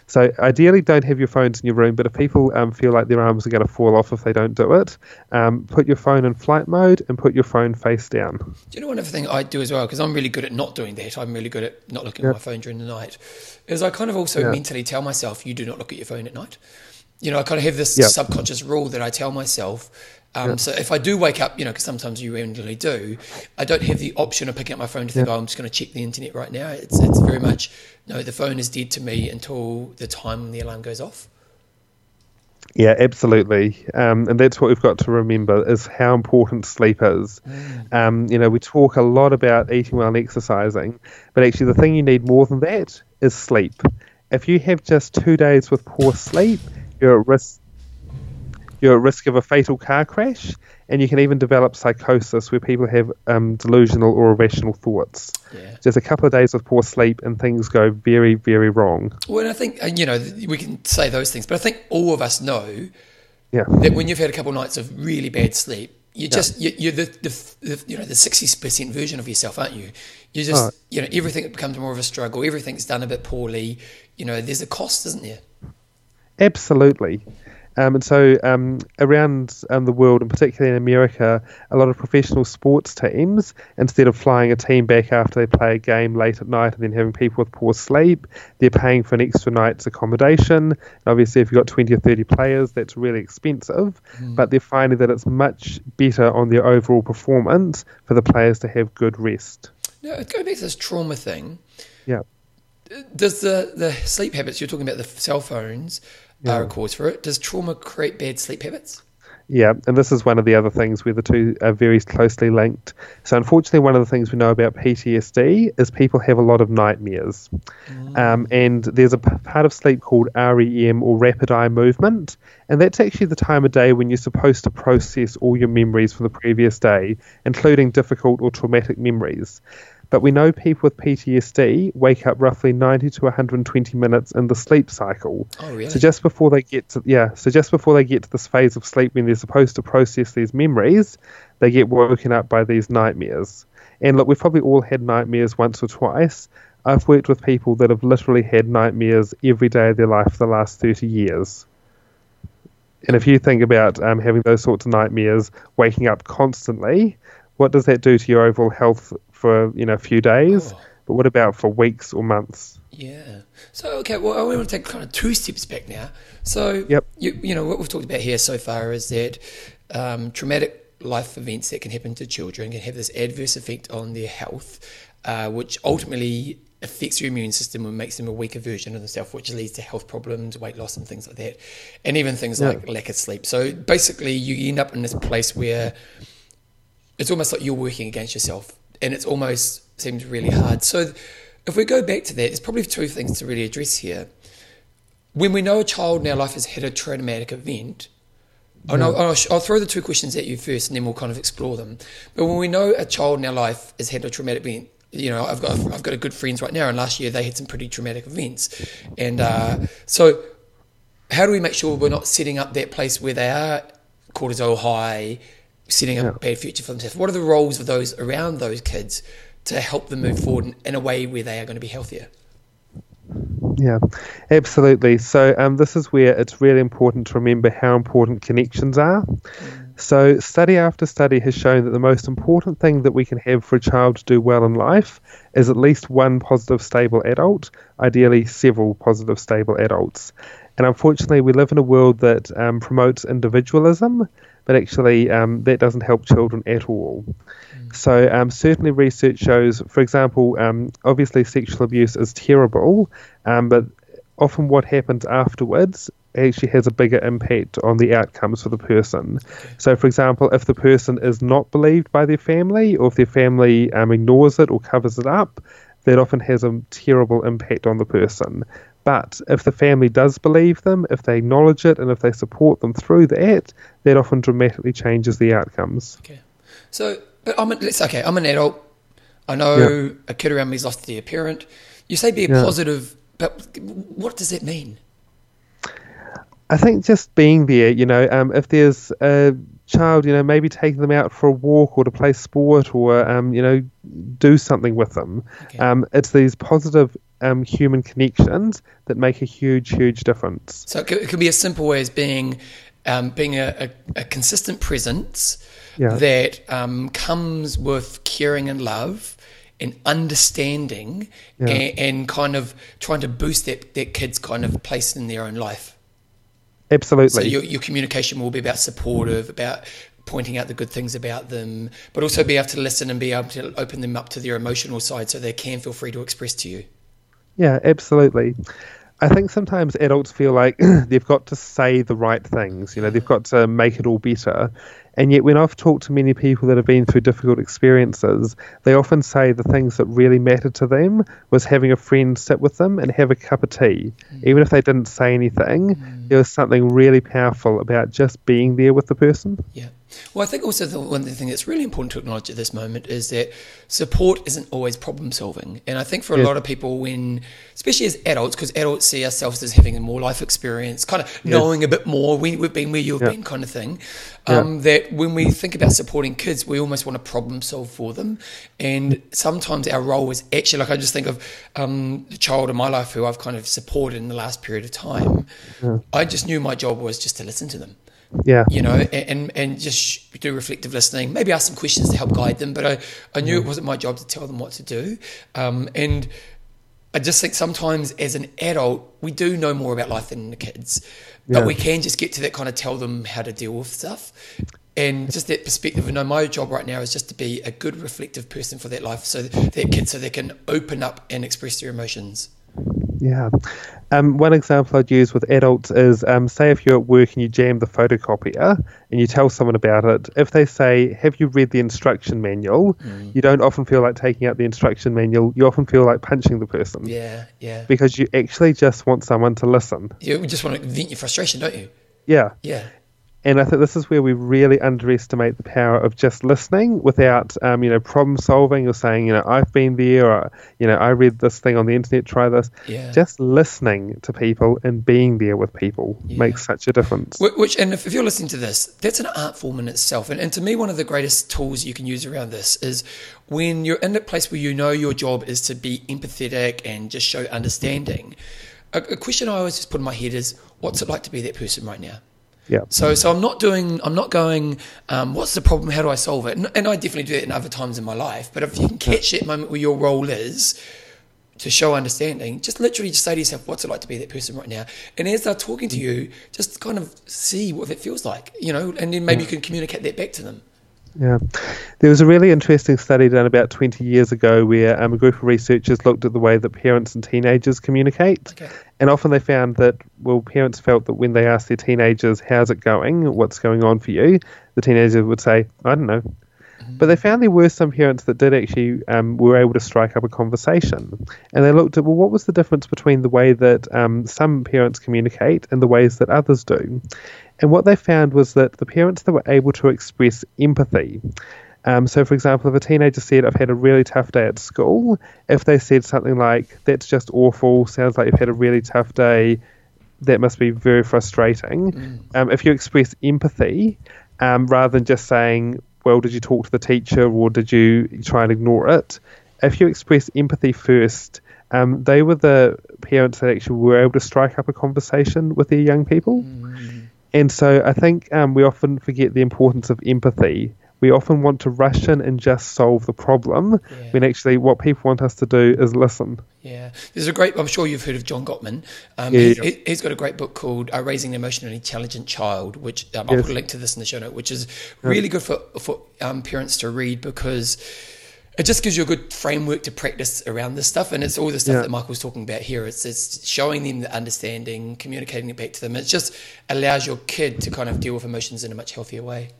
So ideally, don't have your phones in your room. But if people um, feel like their arms are going to fall off if they don't do it, um, put your phone in flight mode and put your phone face down. Do you know one other thing I do as well? Because I'm really good at not doing that. I'm really good at not looking yep. at my phone during the night. Is I kind of also yep. mentally tell myself, you do not look at your phone at night. You know, I kind of have this yep. subconscious rule that I tell myself um, yeah. So if I do wake up, you know, because sometimes you randomly do, I don't have the option of picking up my phone to think, yeah. oh, I'm just going to check the internet right now. It's it's very much no, the phone is dead to me until the time the alarm goes off. Yeah, absolutely, um, and that's what we've got to remember is how important sleep is. Mm. Um, you know, we talk a lot about eating well and exercising, but actually, the thing you need more than that is sleep. If you have just two days with poor sleep, you're at risk you're at risk of a fatal car crash, and you can even develop psychosis where people have um, delusional or irrational thoughts. Yeah. Just a couple of days of poor sleep, and things go very, very wrong. Well, I think, uh, you know, we can say those things, but I think all of us know yeah. that when you've had a couple of nights of really bad sleep, you just yeah. you, are the, the, the, you know the sixty percent version of yourself, aren't you? You just oh. you know everything becomes more of a struggle. Everything's done a bit poorly. You know, there's a cost, isn't there? Absolutely. Um, and so um, around um, the world, and particularly in America, a lot of professional sports teams, instead of flying a team back after they play a game late at night and then having people with poor sleep, they're paying for an extra night's accommodation. And obviously, if you've got 20 or 30 players, that's really expensive, mm. but they're finding that it's much better on their overall performance for the players to have good rest. Now, going back to this trauma thing, yeah. Does the, the sleep habits, you're talking about the cell phones, yeah. are a cause for it. Does trauma create bad sleep habits? Yeah, and this is one of the other things where the two are very closely linked. So, unfortunately, one of the things we know about PTSD is people have a lot of nightmares. Mm. Um, and there's a part of sleep called REM or rapid eye movement. And that's actually the time of day when you're supposed to process all your memories from the previous day, including difficult or traumatic memories. But we know people with PTSD wake up roughly 90 to 120 minutes in the sleep cycle. Oh, really? So just before they get to yeah, so just before they get to this phase of sleep when they're supposed to process these memories, they get woken up by these nightmares. And look, we've probably all had nightmares once or twice. I've worked with people that have literally had nightmares every day of their life for the last 30 years. And if you think about um, having those sorts of nightmares, waking up constantly, what does that do to your overall health for you know a few days? Oh. But what about for weeks or months? Yeah. So okay, well, I want to take kind of two steps back now. So yep. you you know what we've talked about here so far is that um, traumatic life events that can happen to children can have this adverse effect on their health, uh, which ultimately affects your immune system and makes them a weaker version of themselves, which leads to health problems, weight loss, and things like that, and even things yeah. like lack of sleep. So basically, you end up in this place where it's almost like you're working against yourself, and it's almost seems really hard. So, if we go back to that, there's probably two things to really address here. When we know a child in our life has had a traumatic event, mm. I'll, I'll, I'll, throw the two questions at you first, and then we'll kind of explore them. But when we know a child in our life has had a traumatic event, you know, I've got I've got a good friends right now, and last year they had some pretty traumatic events, and uh, so how do we make sure we're not setting up that place where they are cortisol high setting up a bad future for themselves. What are the roles of those around those kids to help them move forward in, in a way where they are going to be healthier? Yeah, absolutely. So um, this is where it's really important to remember how important connections are. So study after study has shown that the most important thing that we can have for a child to do well in life is at least one positive, stable adult, ideally several positive, stable adults. And unfortunately, we live in a world that um, promotes individualism, but actually um, that doesn't help children at all. So um, certainly research shows, for example, um, obviously sexual abuse is terrible, um, but often what happens afterwards actually has a bigger impact on the outcomes for the person. So, for example, if the person is not believed by their family, or if their family um, ignores it or covers it up, that often has a terrible impact on the person. But if the family does believe them, if they acknowledge it, and if they support them through that, that often dramatically changes the outcomes. Okay. So, but I'm a, let's okay. I'm an adult. I know a kid around me's lost their parent. You say be Yeah. positive, but what does that mean? I think just being there, you know, um, if there's a child, you know, maybe taking them out for a walk or to play sport or, um, you know, do something with them. Okay. Um, it's these positive um, human connections that make a huge, huge difference. So it could, it could be as simple as being um, being a, a, a consistent presence Yeah. that um, comes with caring and love and understanding Yeah. and, and kind of trying to boost that, that kid's kind of place in their own life. So Absolutely. your, your communication will be about supportive, about pointing out the good things about them, but also be able to listen and be able to open them up to their emotional side so they can feel free to express to you. Yeah, absolutely. I think sometimes adults feel like they've got to say the right things, you know, they've got to make it all better. And yet, when I've talked to many people that have been through difficult experiences, they often say the things that really mattered to them was having a friend sit with them and have a cup of tea. Even if they didn't say anything, there was something really powerful about just being there with the person. Yeah. Well, I think also the one thing that's really important to acknowledge at this moment is that support isn't always problem solving. And I think for a Yes. lot of people, when, especially as adults, because adults see ourselves as having more life experience, kind of knowing a bit more, we, we've been where you've Yeah. been, kind of thing, Yeah. um, that when we think about supporting kids, we almost want to problem solve for them. And sometimes our role is actually, like I just think of um, the child in my life who I've kind of supported in the last period of time. I just knew my job was just to listen to them Yeah. you know, and, and, just do reflective listening. Maybe ask some questions to help guide them, but I, I knew it wasn't my job to tell them what to do. Um, and I just think sometimes as an adult, we do know more about life than the kids, but Yeah. we can just get to that kind of tell them how to deal with stuff. And just that perspective, and know my job right now is just to be a good reflective person for that life, so that, that kid, so they can open up and express their emotions. Yeah. Um, one example I'd use with adults is um, say if you're at work and you jam the photocopier and you tell someone about it, if they say, Have you read the instruction manual? you don't often feel like taking out the instruction manual. You often feel like punching the person Yeah, yeah. because you actually just want someone to listen. You just want to vent your frustration, don't you? Yeah. Yeah. And I think this is where we really underestimate the power of just listening without, um, you know, problem solving or saying, you know, I've been there or, you know, I read this thing on the internet, try this. Yeah. Just listening to people and being there with people Yeah. makes such a difference. Which, and if, you're listening to this, that's an art form in itself. And, and to me, one of the greatest tools you can use around this is when you're in a place where you know your job is to be empathetic and just show understanding. A, a question I always just put in my head is, what's it like to be that person right now? Yeah. So, so I'm not doing, I'm not going, um, what's the problem? How do I solve it? And, and I definitely do that in other times in my life. But if you can catch that moment where your role is to show understanding, just literally just say to yourself, what's it like to be that person right now? And as they're talking to you, just kind of see what it feels like, you know, and then maybe you can communicate that back to them. Yeah. There was a really interesting study done about 20 years ago where um, a group of researchers looked at the way that parents and teenagers communicate. Okay. And often they found that, well, parents felt that when they asked their teenagers, how's it going? What's going on for you? The teenager would say, I don't know. But they found there were some parents that did actually um, were able to strike up a conversation, and they looked at well, what was the difference between the way that um, some parents communicate and the ways that others do, and what they found was that the parents that were able to express empathy. Um, so, for example, if a teenager said, "I've had a really tough day at school," if they said something like, "That's just awful," sounds like you've had a really tough day, that must be very frustrating. Um, if you express empathy, um, rather than just saying, well, did you talk to the teacher or did you try and ignore it? If you express empathy first, um, they were the parents that actually were able to strike up a conversation with their young people. Mm-hmm. And so I think um, we often forget the importance of empathy. We often want to rush in and just solve the problem yeah. when actually what people want us to do is listen. Yeah, there's a great. I'm sure you've heard of John Gottman. Um, yeah, he, has got a great book called uh, "Raising an Emotionally Intelligent Child," which um, I'll put a link to this in the show note, which is really good for for um, parents to read because it just gives you a good framework to practice around this stuff. And it's all the stuff yeah. that Michael's talking about here. It's, it's showing them the understanding, communicating it back to them. It just allows your kid to kind of deal with emotions in a much healthier way.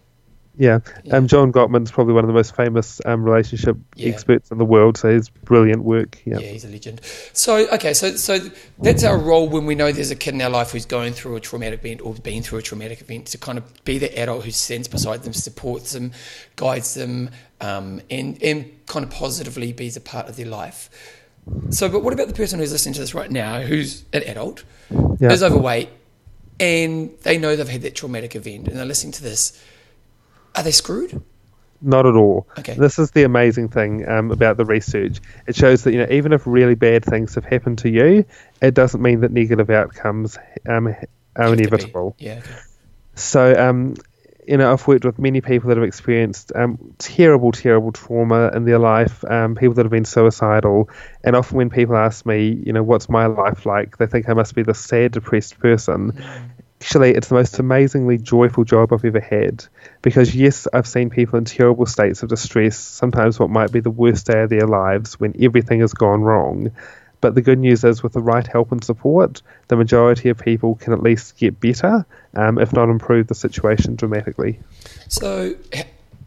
Yeah. yeah. Um, John Gottman's probably one of the most famous um, relationship yeah. experts in the world. So he's brilliant work. Yeah. yeah, he's a legend. So okay, so so that's our role when we know there's a kid in our life who's going through a traumatic event or been through a traumatic event to kind of be the adult who stands beside them, supports them, guides them, um, and and kind of positively be a part of their life. So, but what about the person who's listening to this right now, who's an adult, is overweight, and they know they've had that traumatic event, and they're listening to this are they screwed? Not at all. Okay. This is the amazing thing um, about the research. It shows that you know even if really bad things have happened to you, it doesn't mean that negative outcomes um, are inevitable. Yeah. Okay. So um, you know, I've worked with many people that have experienced um, terrible, terrible trauma in their life, um, people that have been suicidal. And often when people ask me, you know, what's my life like, they think I must be the sad, depressed person. Mm actually, it's the most amazingly joyful job I've ever had. Because, yes, I've seen people in terrible states of distress, sometimes what might be the worst day of their lives when everything has gone wrong. But the good news is, with the right help and support, the majority of people can at least get better, um, if not improve the situation dramatically. So,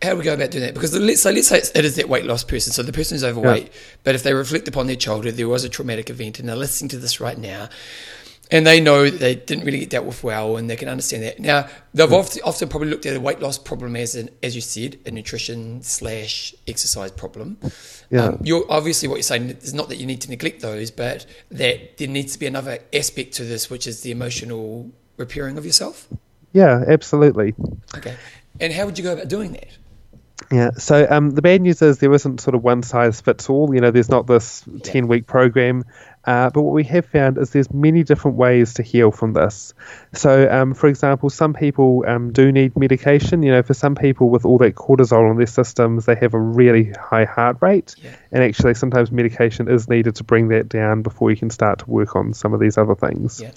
how do we go about doing that? Because let's say, let's say it is that weight loss person, so the person is overweight, yeah. but if they reflect upon their childhood, there was a traumatic event, and they're listening to this right now, and they know they didn't really get dealt with well, and they can understand that. Now they've often, often probably looked at a weight loss problem as an, as you said, a nutrition slash exercise problem. Yeah. Um, you're obviously what you're saying is not that you need to neglect those, but that there needs to be another aspect to this, which is the emotional repairing of yourself. Yeah, absolutely. Okay. And how would you go about doing that? Yeah. So um, the bad news is there isn't sort of one size fits all. You know, there's not this ten week program. Uh, but what we have found is there's many different ways to heal from this. So, um, for example, some people um, do need medication. You know, for some people with all that cortisol in their systems, they have a really high heart rate, yeah. and actually sometimes medication is needed to bring that down before you can start to work on some of these other things. Yeah.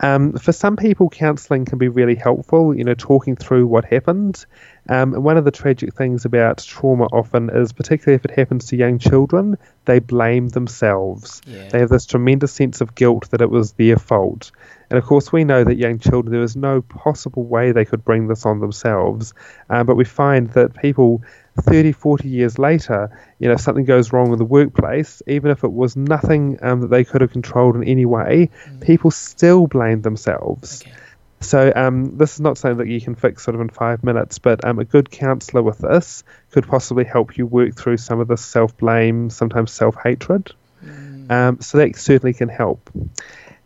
Um, for some people, counselling can be really helpful. You know, talking through what happened. Um, and one of the tragic things about trauma often is, particularly if it happens to young children, they blame themselves. Yeah. They have this tremendous sense of guilt that it was their fault. And of course, we know that young children, there is no possible way they could bring this on themselves. Um, but we find that people 30, 40 years later, you know, if something goes wrong in the workplace, even if it was nothing um, that they could have controlled in any way, mm. people still blame themselves. Okay. So um, this is not something that you can fix sort of in five minutes, but um, a good counsellor with this could possibly help you work through some of the self-blame, sometimes self-hatred. Mm. Um, so that certainly can help.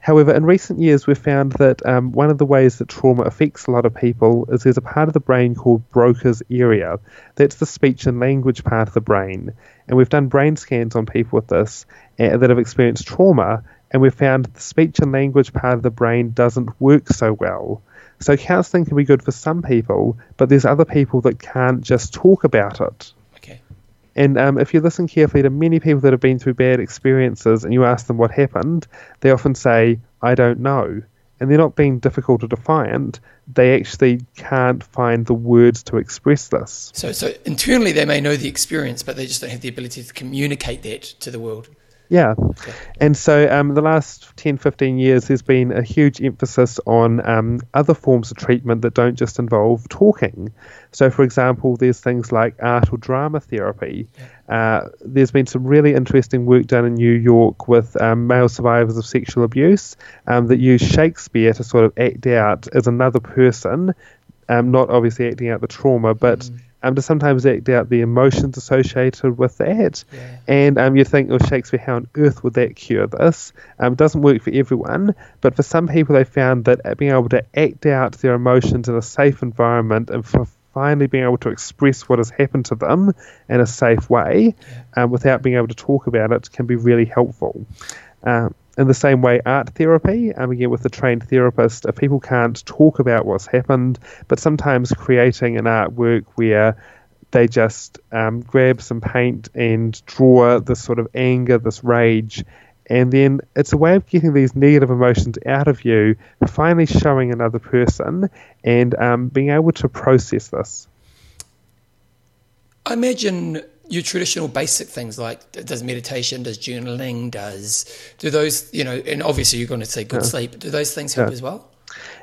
However, in recent years, we've found that um, one of the ways that trauma affects a lot of people is there's a part of the brain called Broca's area. That's the speech and language part of the brain. And we've done brain scans on people with this uh, that have experienced trauma, and we've found the speech and language part of the brain doesn't work so well. So counselling can be good for some people, but there's other people that can't just talk about it. And um, if you listen carefully to many people that have been through bad experiences and you ask them what happened, they often say, I don't know. And they're not being difficult or defiant. They actually can't find the words to express this. So, so internally they may know the experience, but they just don't have the ability to communicate that to the world. Yeah. And so um, the last 10, 15 years, there's been a huge emphasis on um, other forms of treatment that don't just involve talking. So, for example, there's things like art or drama therapy. Uh, there's been some really interesting work done in New York with um, male survivors of sexual abuse um, that use Shakespeare to sort of act out as another person, um, not obviously acting out the trauma, but. Mm um, to sometimes act out the emotions associated with that. Yeah. And um, you think, oh, Shakespeare, how on earth would that cure this? Um, it doesn't work for everyone, but for some people, they found that being able to act out their emotions in a safe environment and for finally being able to express what has happened to them in a safe way um, without being able to talk about it can be really helpful. Um, in the same way, art therapy, um, again with a trained therapist, if people can't talk about what's happened, but sometimes creating an artwork where they just um, grab some paint and draw this sort of anger, this rage, and then it's a way of getting these negative emotions out of you, finally showing another person, and um, being able to process this. I imagine your traditional basic things like does meditation, does journaling, does do those you know, and obviously you're going to say good Yeah. sleep. Do those things help Yeah. as well?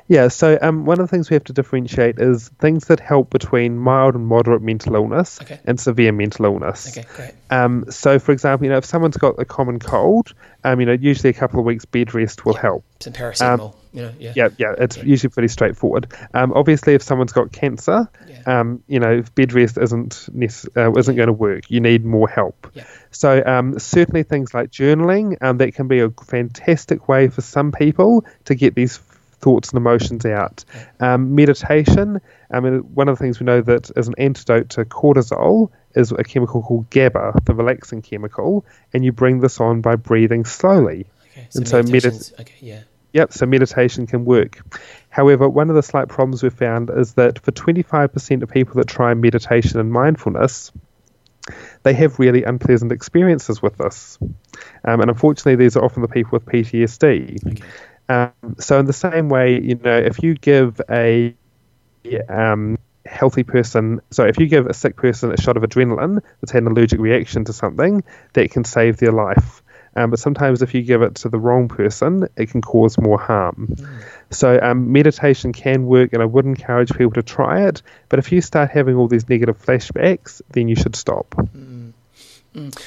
Yeah, so um, one of the things we have to differentiate is things that help between mild and moderate mental illness Okay. and severe mental illness. Okay, great. Um, so, for example, you know, if someone's got a common cold, um, you know, usually a couple of weeks bed rest will help. Some paracetamol, you know, yeah. Um, Yeah, yeah, it's usually pretty straightforward. Um, obviously, if someone's got cancer, Yeah. um, you know, bed rest isn't nece- uh, isn't going to work. You need more help. Yeah. So um, certainly things like journaling, um, that can be a fantastic way for some people to get these thoughts and emotions out. Um, meditation, I mean, one of the things we know that is an antidote to cortisol is a chemical called GABA, the relaxing chemical, and you bring this on by breathing slowly. Okay, and so medit- meditation's- okay, yeah. Yep, so meditation can work. However, one of the slight problems we've found is that for 25% of people that try meditation and mindfulness, they have really unpleasant experiences with this. Um, and unfortunately, these are often the people with PTSD. Okay. Um, so, in the same way, you know, if you give a um, healthy person, so if you give a sick person a shot of adrenaline that's had an allergic reaction to something, that can save their life. Um, but sometimes if you give it to the wrong person, it can cause more harm. So um, meditation can work, and I would encourage people to try it. But if you start having all these negative flashbacks, then you should stop.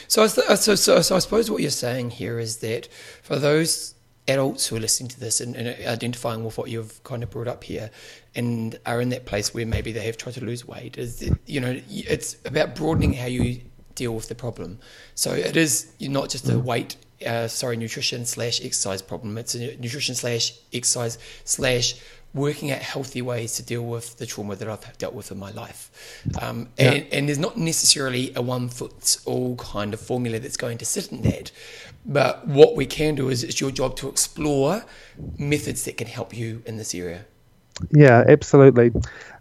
So, I th- so, so, so I suppose what you're saying here is that for those adults who are listening to this and, and identifying with what you've kind of brought up here and are in that place where maybe they have tried to lose weight, is that, you know, it's about broadening how you deal with the problem. So it is not just a weight, uh, sorry, nutrition slash exercise problem. It's a nutrition slash exercise slash working out healthy ways to deal with the trauma that I've dealt with in my life. Um, and, and there's not necessarily a one fits all kind of formula that's going to sit in that. But what we can do is it's your job to explore methods that can help you in this area. Yeah, absolutely.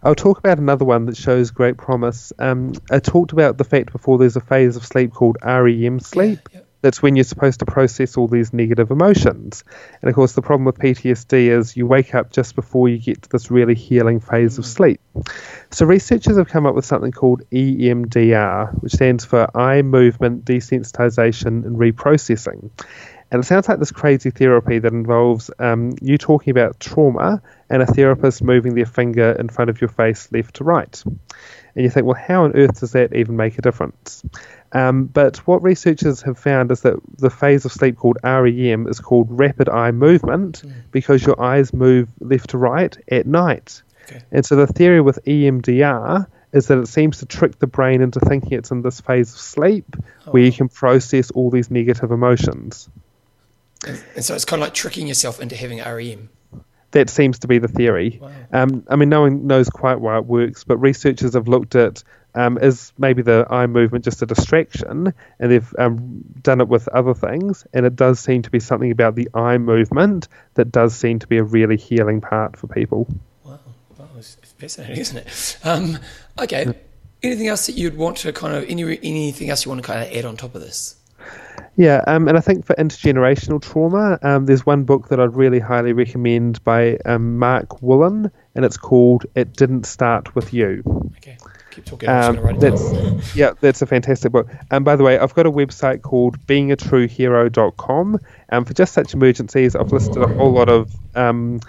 I'll talk about another one that shows great promise. Um, I talked about the fact before there's a phase of sleep called REM sleep. Yeah, yeah. That's when you're supposed to process all these negative emotions. And of course, the problem with PTSD is you wake up just before you get to this really healing phase of sleep. So, researchers have come up with something called EMDR, which stands for Eye Movement Desensitization and Reprocessing. And it sounds like this crazy therapy that involves um, you talking about trauma and a therapist moving their finger in front of your face left to right. And you think, well, how on earth does that even make a difference? Um, but what researchers have found is that the phase of sleep called REM is called rapid eye movement because your eyes move left to right at night. Okay. And so the theory with EMDR is that it seems to trick the brain into thinking it's in this phase of sleep where you can process all these negative emotions. And, so it's kind of like tricking yourself into having REM. That seems to be the theory. Wow. Um, I mean, no one knows quite why it works, but researchers have looked at um, is maybe the eye movement just a distraction, and they've um, done it with other things, and it does seem to be something about the eye movement that does seem to be a really healing part for people. Wow, wow, it's fascinating, isn't it? Um, okay. Anything else that you'd want to kind of any anything else you want to kind of add on top of this? Yeah, um, and I think for intergenerational trauma, um, there's one book that I'd really highly recommend by um, Mark Wolynn, and it's called "It Didn't Start with You." Okay, keep talking. Um, just going to write it down. that's yeah, that's a fantastic book. And by the way, I've got a website called beingatruehero.com. And for just such emergencies, I've listed a whole lot of um,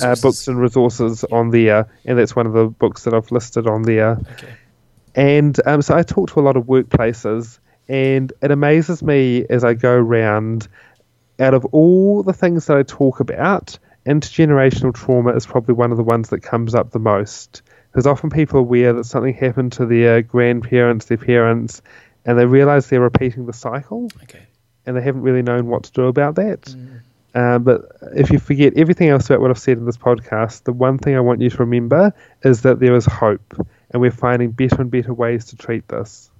uh, books and resources on there, and that's one of the books that I've listed on there. Okay. And um, so I talk to a lot of workplaces, and it amazes me as I go around. Out of all the things that I talk about, intergenerational trauma is probably one of the ones that comes up the most Because often people are aware that something happened to their grandparents, their parents, and they realize they're repeating the cycle Okay. and they haven't really known what to do about that. Mm. Uh, but if you forget everything else about what I've said in this podcast, the one thing I want you to remember is that there is hope, and we're finding better and better ways to treat this.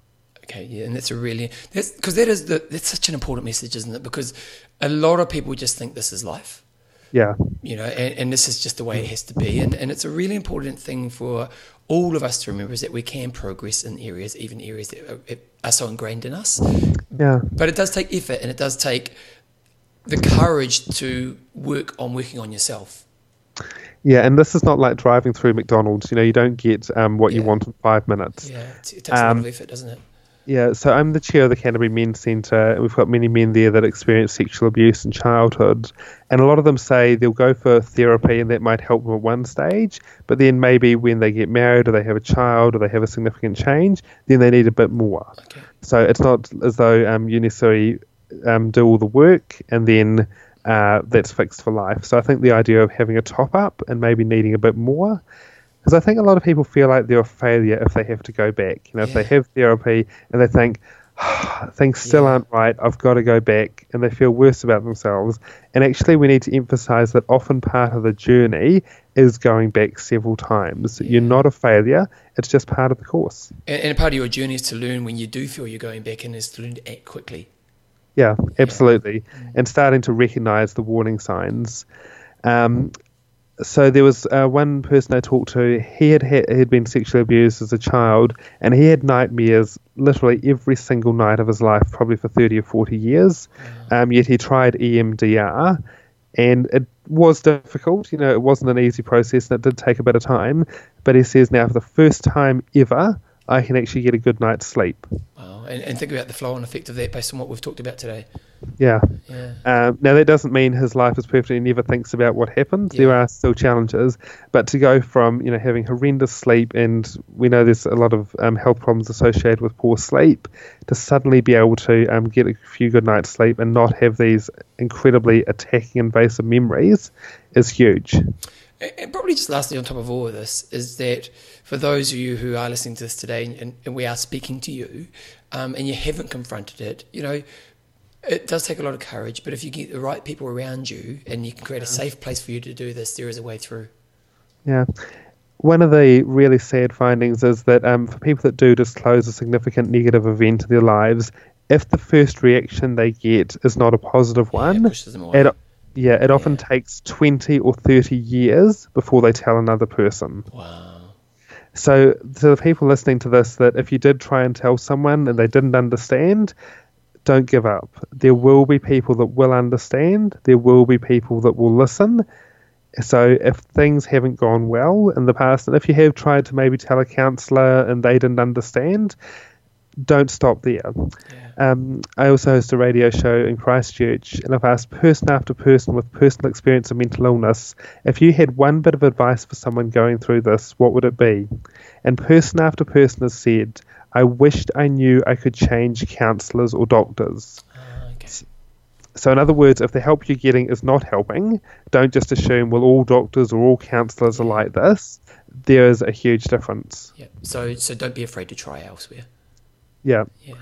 Okay, yeah, and that's a really that's because that is the that's such an important message, isn't it? Because a lot of people just think this is life, Yeah, you know, and, and this is just the way it has to be, and and it's a really important thing for all of us to remember is that we can progress in areas, even areas that are, are so ingrained in us, yeah, but it does take effort and it does take the courage to work on working on yourself. yeah. And this is not like driving through McDonald's. You know, you don't get um, what you want in five minutes. Yeah, it, it takes a lot Um, of effort, doesn't it? Yeah, so I'm the chair of the Canterbury Men's Centre, and we've got many men there that experience sexual abuse in childhood. And a lot of them say they'll go for therapy and that might help them at one stage, but then maybe when they get married or they have a child or they have a significant change, then they need a bit more. Okay. So it's not as though um, you necessarily um, do all the work and then uh, that's fixed for life. So I think the idea of having a top up and maybe needing a bit more, because I think a lot of people feel like they're a failure if they have to go back. You know, if they have therapy and they think things still Yeah. aren't right, I've got to go back, and they feel worse about themselves. And actually, we need to emphasize that often part of the journey is going back several times. You're not a failure; it's just part of the course. And, and part of your journey is to learn when you do feel you're going back, and is to learn to act quickly. Yeah, absolutely. And starting to recognize the warning signs. Um, so there was uh, one person I talked to. He had, had he had been sexually abused as a child, and he had nightmares literally every single night of his life, probably for thirty or forty years. Um, yet he tried EMDR, and it was difficult. You know, it wasn't an easy process, and it did take a bit of time. But he says now, for the first time ever, I can actually get a good night's sleep. Wow. And, and think about the flow and effect of that based on what we've talked about today. Yeah. Yeah. Um, now that doesn't mean his life is perfect. He never thinks about what happened. There are still challenges, but to go from you know having horrendous sleep, and we know there's a lot of um, health problems associated with poor sleep, to suddenly be able to um, get a few good nights sleep and not have these incredibly attacking, invasive memories is huge. And and probably just lastly, on top of all of this, is that for those of you who are listening to this today and, and we are speaking to you um, and you haven't confronted it, you know, it does take a lot of courage, but if you get the right people around you and you can create a safe place for you to do this, there is a way through. Yeah. One of the really sad findings is that um, for people that do disclose a significant negative event in their lives, if the first reaction they get is not a positive Yeah, one, it pushes them away. it, yeah, it often takes 20 or 30 years before they tell another person. wow. So, to the people listening to this, that if you did try and tell someone and they didn't understand, don't give up. There will be people that will understand, there will be people that will listen. So, if things haven't gone well in the past, and if you have tried to maybe tell a counsellor and they didn't understand, don't stop there. Yeah. Um, I also host a radio show in Christchurch, and I've asked person after person with personal experience of mental illness if you had one bit of advice for someone going through this, what would it be? And person after person has said, I wished I knew I could change counsellors or doctors. Ah, okay. So, in other words, if the help you're getting is not helping, don't just assume, well, all doctors or all counsellors are like this. There is a huge difference. Yeah. So, so don't be afraid to try elsewhere. Yeah. Yeah.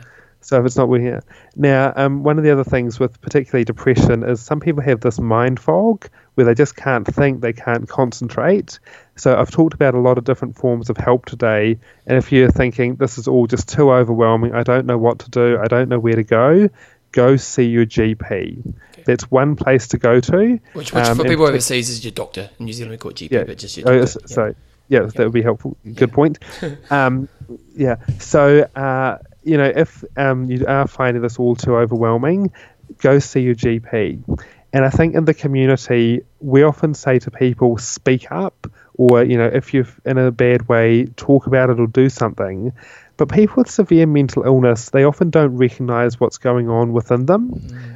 So if it's not working out. Now, um, one of the other things with particularly depression is some people have this mind fog where they just can't think, they can't concentrate. So I've talked about a lot of different forms of help today. And if you're thinking this is all just too overwhelming, I don't know what to do, I don't know where to go, go see your GP. That's one place to go to. Which, which Um, for people overseas is your doctor. In New Zealand, we call it GP, yeah. but just your Oh, doctor. s- So yeah, that would be helpful. Good point. um, yeah. So uh, you know, if um, you are finding this all too overwhelming, go see your GP. And I think in the community, we often say to people, speak up, or you know, if you're in a bad way, talk about it or do something. But people with severe mental illness, they often don't recognise what's going on within them.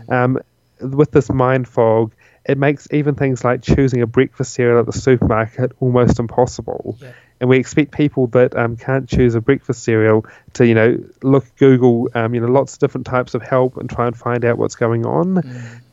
Um, with this mind fog, it makes even things like choosing a breakfast cereal at the supermarket almost impossible. Yeah. And we expect people that um, can't choose a breakfast cereal to, you know, look Google, um, you know, lots of different types of help and try and find out what's going on.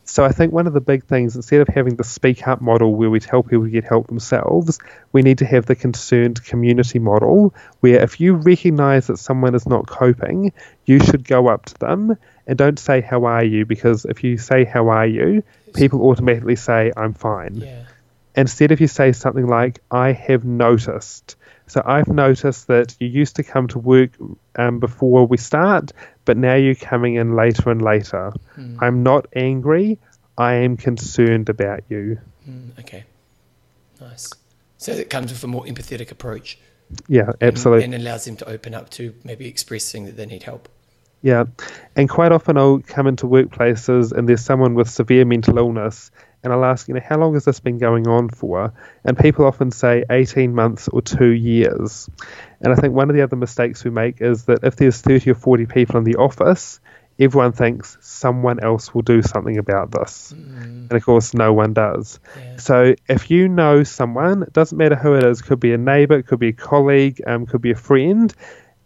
So I think one of the big things, instead of having the speak up model where we tell people to get help themselves, we need to have the concerned community model where if you recognize that someone is not coping, you should go up to them and don't say, How are you? Because if you say, How are you? people automatically say, I'm fine. Yeah. Instead, if you say something like, I have noticed. So I've noticed that you used to come to work um, before we start, but now you're coming in later and later. Mm. I'm not angry. I am concerned about you. Mm, okay. Nice. So it comes with a more empathetic approach. Yeah, absolutely. And, and allows them to open up to maybe expressing that they need help. Yeah. And quite often I'll come into workplaces and there's someone with severe mental illness and I'll ask, you know, how long has this been going on for? And people often say 18 months or two years. And I think one of the other mistakes we make is that if there's 30 or 40 people in the office, everyone thinks someone else will do something about this. Mm, And of course, no one does. yeah. So if you know someone, it doesn't matter who it is, could be a neighbor, it could be a colleague, um, could be a friend.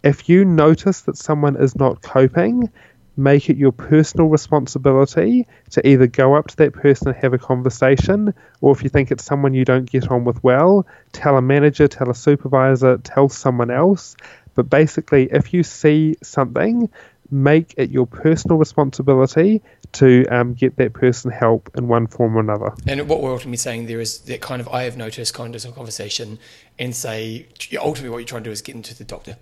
If you notice that someone is not coping, make it your personal responsibility to either go up to that person and have a conversation, or if you think it's someone you don't get on with well, tell a manager, tell a supervisor, tell someone else. But basically, if you see something, make it your personal responsibility to um, get that person help in one form or another. And what we're ultimately saying there is that kind of I have noticed kind of conversation and say ultimately what you're trying to do is get into the doctor.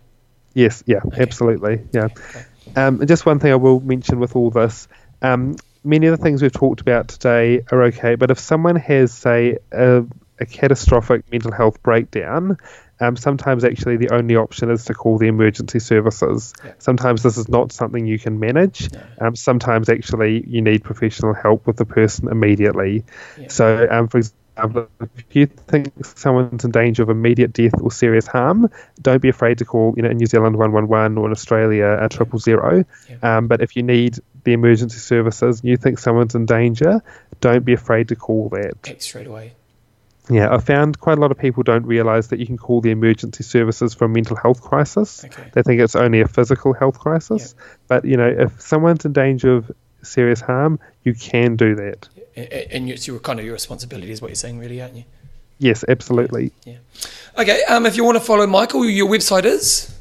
Yes, yeah, absolutely, yeah. Um, and just one thing I will mention with all this, um, many of the things we've talked about today are okay, but if someone has, say, a, a catastrophic mental health breakdown, um, sometimes actually the only option is to call the emergency services. Yeah. Sometimes this is not something you can manage. No. Um, sometimes actually you need professional help with the person immediately. Yeah. So, um, for example, if you think someone's in danger of immediate death or serious harm, don't be afraid to call, you know, in New Zealand 111 or in Australia a triple zero. Yeah. Um, but if you need the emergency services and you think someone's in danger, don't be afraid to call that. Straight away. Yeah, I found quite a lot of people don't realise that you can call the emergency services for a mental health crisis. Okay. They think it's only a physical health crisis. But, you know, if someone's in danger of serious harm, you can do that. A- And it's your kind of your responsibility is what you're saying, really, aren't you? Yes, absolutely. Yeah. Okay. Um, if you want to follow Michael, your website is.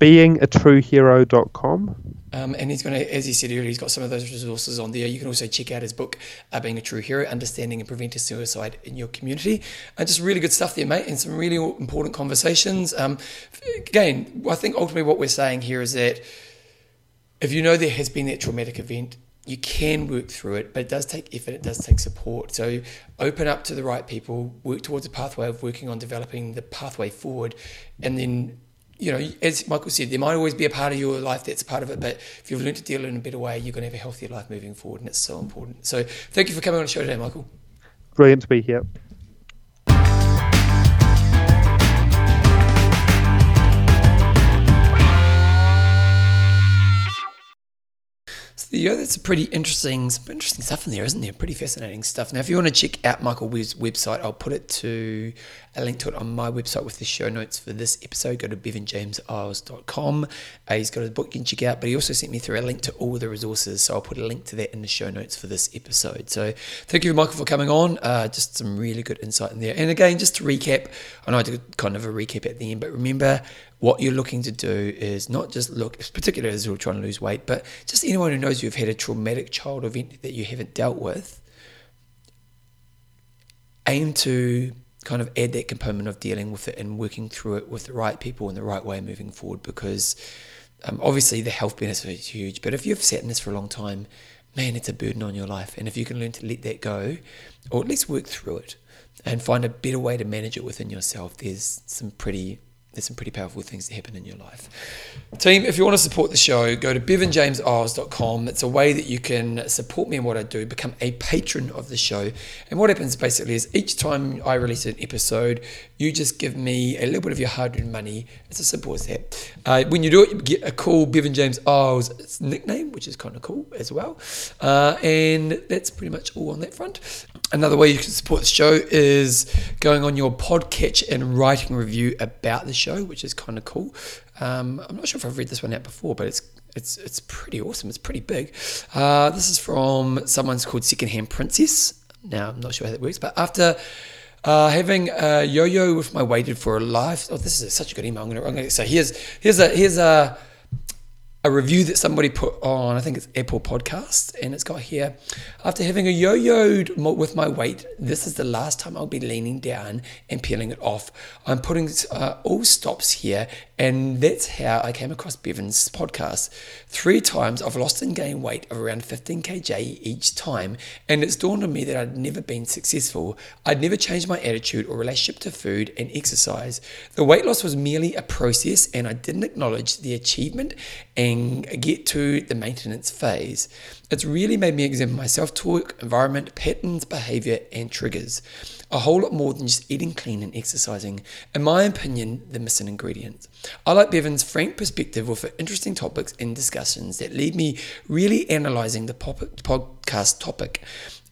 beingatruehero.com. Um, and he's going to, as he said earlier, he's got some of those resources on there. You can also check out his book, uh, Being a True Hero Understanding and Preventing Suicide in Your Community. And just really good stuff there, mate, and some really important conversations. Um, again, I think ultimately what we're saying here is that if you know there has been that traumatic event, you can work through it, but it does take effort, it does take support. So open up to the right people, work towards a pathway of working on developing the pathway forward, and then you know, as Michael said, there might always be a part of your life that's part of it, but if you've learned to deal in a better way, you're going to have a healthier life moving forward, and it's so important. So, thank you for coming on the show today, Michael. Brilliant to be here. Yeah, that's a pretty interesting, some interesting stuff in there, isn't there? Pretty fascinating stuff. Now, if you want to check out Michael Webb's website, I'll put it to a link to it on my website with the show notes for this episode. Go to bevanjameseyles.com. Uh, he's got a book you can check out, but he also sent me through a link to all the resources, so I'll put a link to that in the show notes for this episode. So thank you, Michael, for coming on. Uh, just some really good insight in there. And again, just to recap, I know I did kind of a recap at the end, but remember what you're looking to do is not just look, particularly as you're trying to lose weight, but just anyone who knows you've had a traumatic child event that you haven't dealt with, aim to kind of add that component of dealing with it and working through it with the right people in the right way moving forward because um, obviously the health benefit is huge, but if you've sat in this for a long time, man, it's a burden on your life. And if you can learn to let that go, or at least work through it and find a better way to manage it within yourself, there's some pretty there's some pretty powerful things that happen in your life. Team, if you want to support the show, go to bevanjameseyles.com. It's a way that you can support me in what I do, become a patron of the show. And what happens basically is each time I release an episode, you just give me a little bit of your hard earned money. It's as simple as that. Uh, when you do it, you get a cool Bevan James Eyles nickname, which is kind of cool as well. Uh, and that's pretty much all on that front. Another way you can support the show is going on your podcatch and writing a review about the show, which is kind of cool. Um, I'm not sure if I've read this one out before, but it's it's it's pretty awesome. It's pretty big. Uh, this is from someone's called Secondhand Princess. Now I'm not sure how that works, but after uh, having a yo-yo with my weighted for a life. Oh, this is such a good email. I'm gonna, I'm gonna so here's here's a here's a a review that somebody put on, I think it's Apple Podcasts, and it's got here after having a yo yoed with my weight, this is the last time I'll be leaning down and peeling it off. I'm putting uh, all stops here, and that's how I came across Bevan's podcast. Three times I've lost and gained weight of around 15 kg each time, and it's dawned on me that I'd never been successful. I'd never changed my attitude or relationship to food and exercise. The weight loss was merely a process, and I didn't acknowledge the achievement and get to the maintenance phase. It's really made me examine my self talk, environment, patterns, behavior, and triggers. A whole lot more than just eating clean and exercising. In my opinion, the missing ingredient. I like Bevan's frank perspective with interesting topics and discussions that leave me really analysing the podcast topic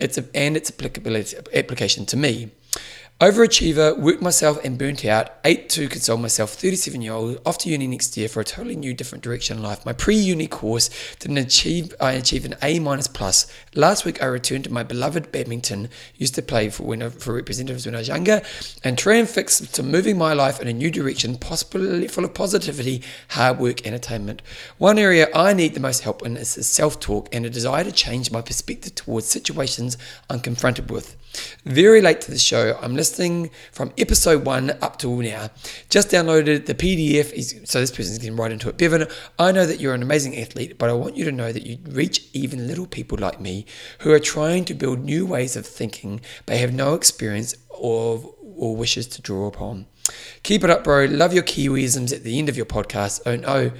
it's a, and its applicability application to me. Overachiever, worked myself and burnt out, ate to console myself, 37 year old, off to uni next year for a totally new, different direction in life. My pre uni course didn't achieve, uh, I achieved an A minus plus. Last week I returned to my beloved badminton, used to play for, when, for representatives when I was younger, and transfixed to moving my life in a new direction, possibly full of positivity, hard work, and attainment. One area I need the most help in is self talk and a desire to change my perspective towards situations I'm confronted with. Very late to the show. I'm listening from episode one up to now. Just downloaded the PDF. So this person's getting right into it. Bevan, I know that you're an amazing athlete, but I want you to know that you reach even little people like me who are trying to build new ways of thinking but have no experience or, or wishes to draw upon. Keep it up, bro. Love your Kiwisms at the end of your podcast. Oh no.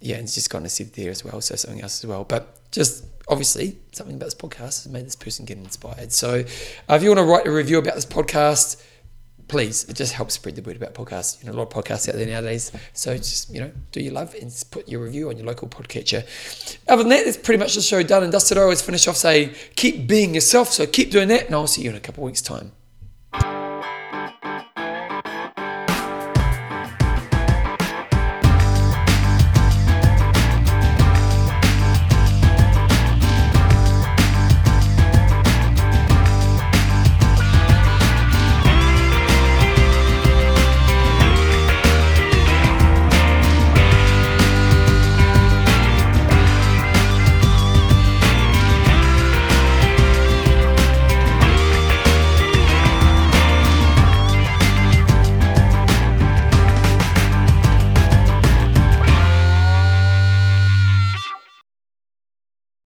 Yeah, it's just gone to sit there as well, so something else as well. But just obviously something about this podcast has made this person get inspired. So uh, if you want to write a review about this podcast, please, it just helps spread the word about podcasts. You know, a lot of podcasts out there nowadays. So just, you know, do your love and put your review on your local podcatcher. Other than that, that's pretty much the show done and dusted. I always finish off say, keep being yourself. So keep doing that and I'll see you in a couple of weeks' time.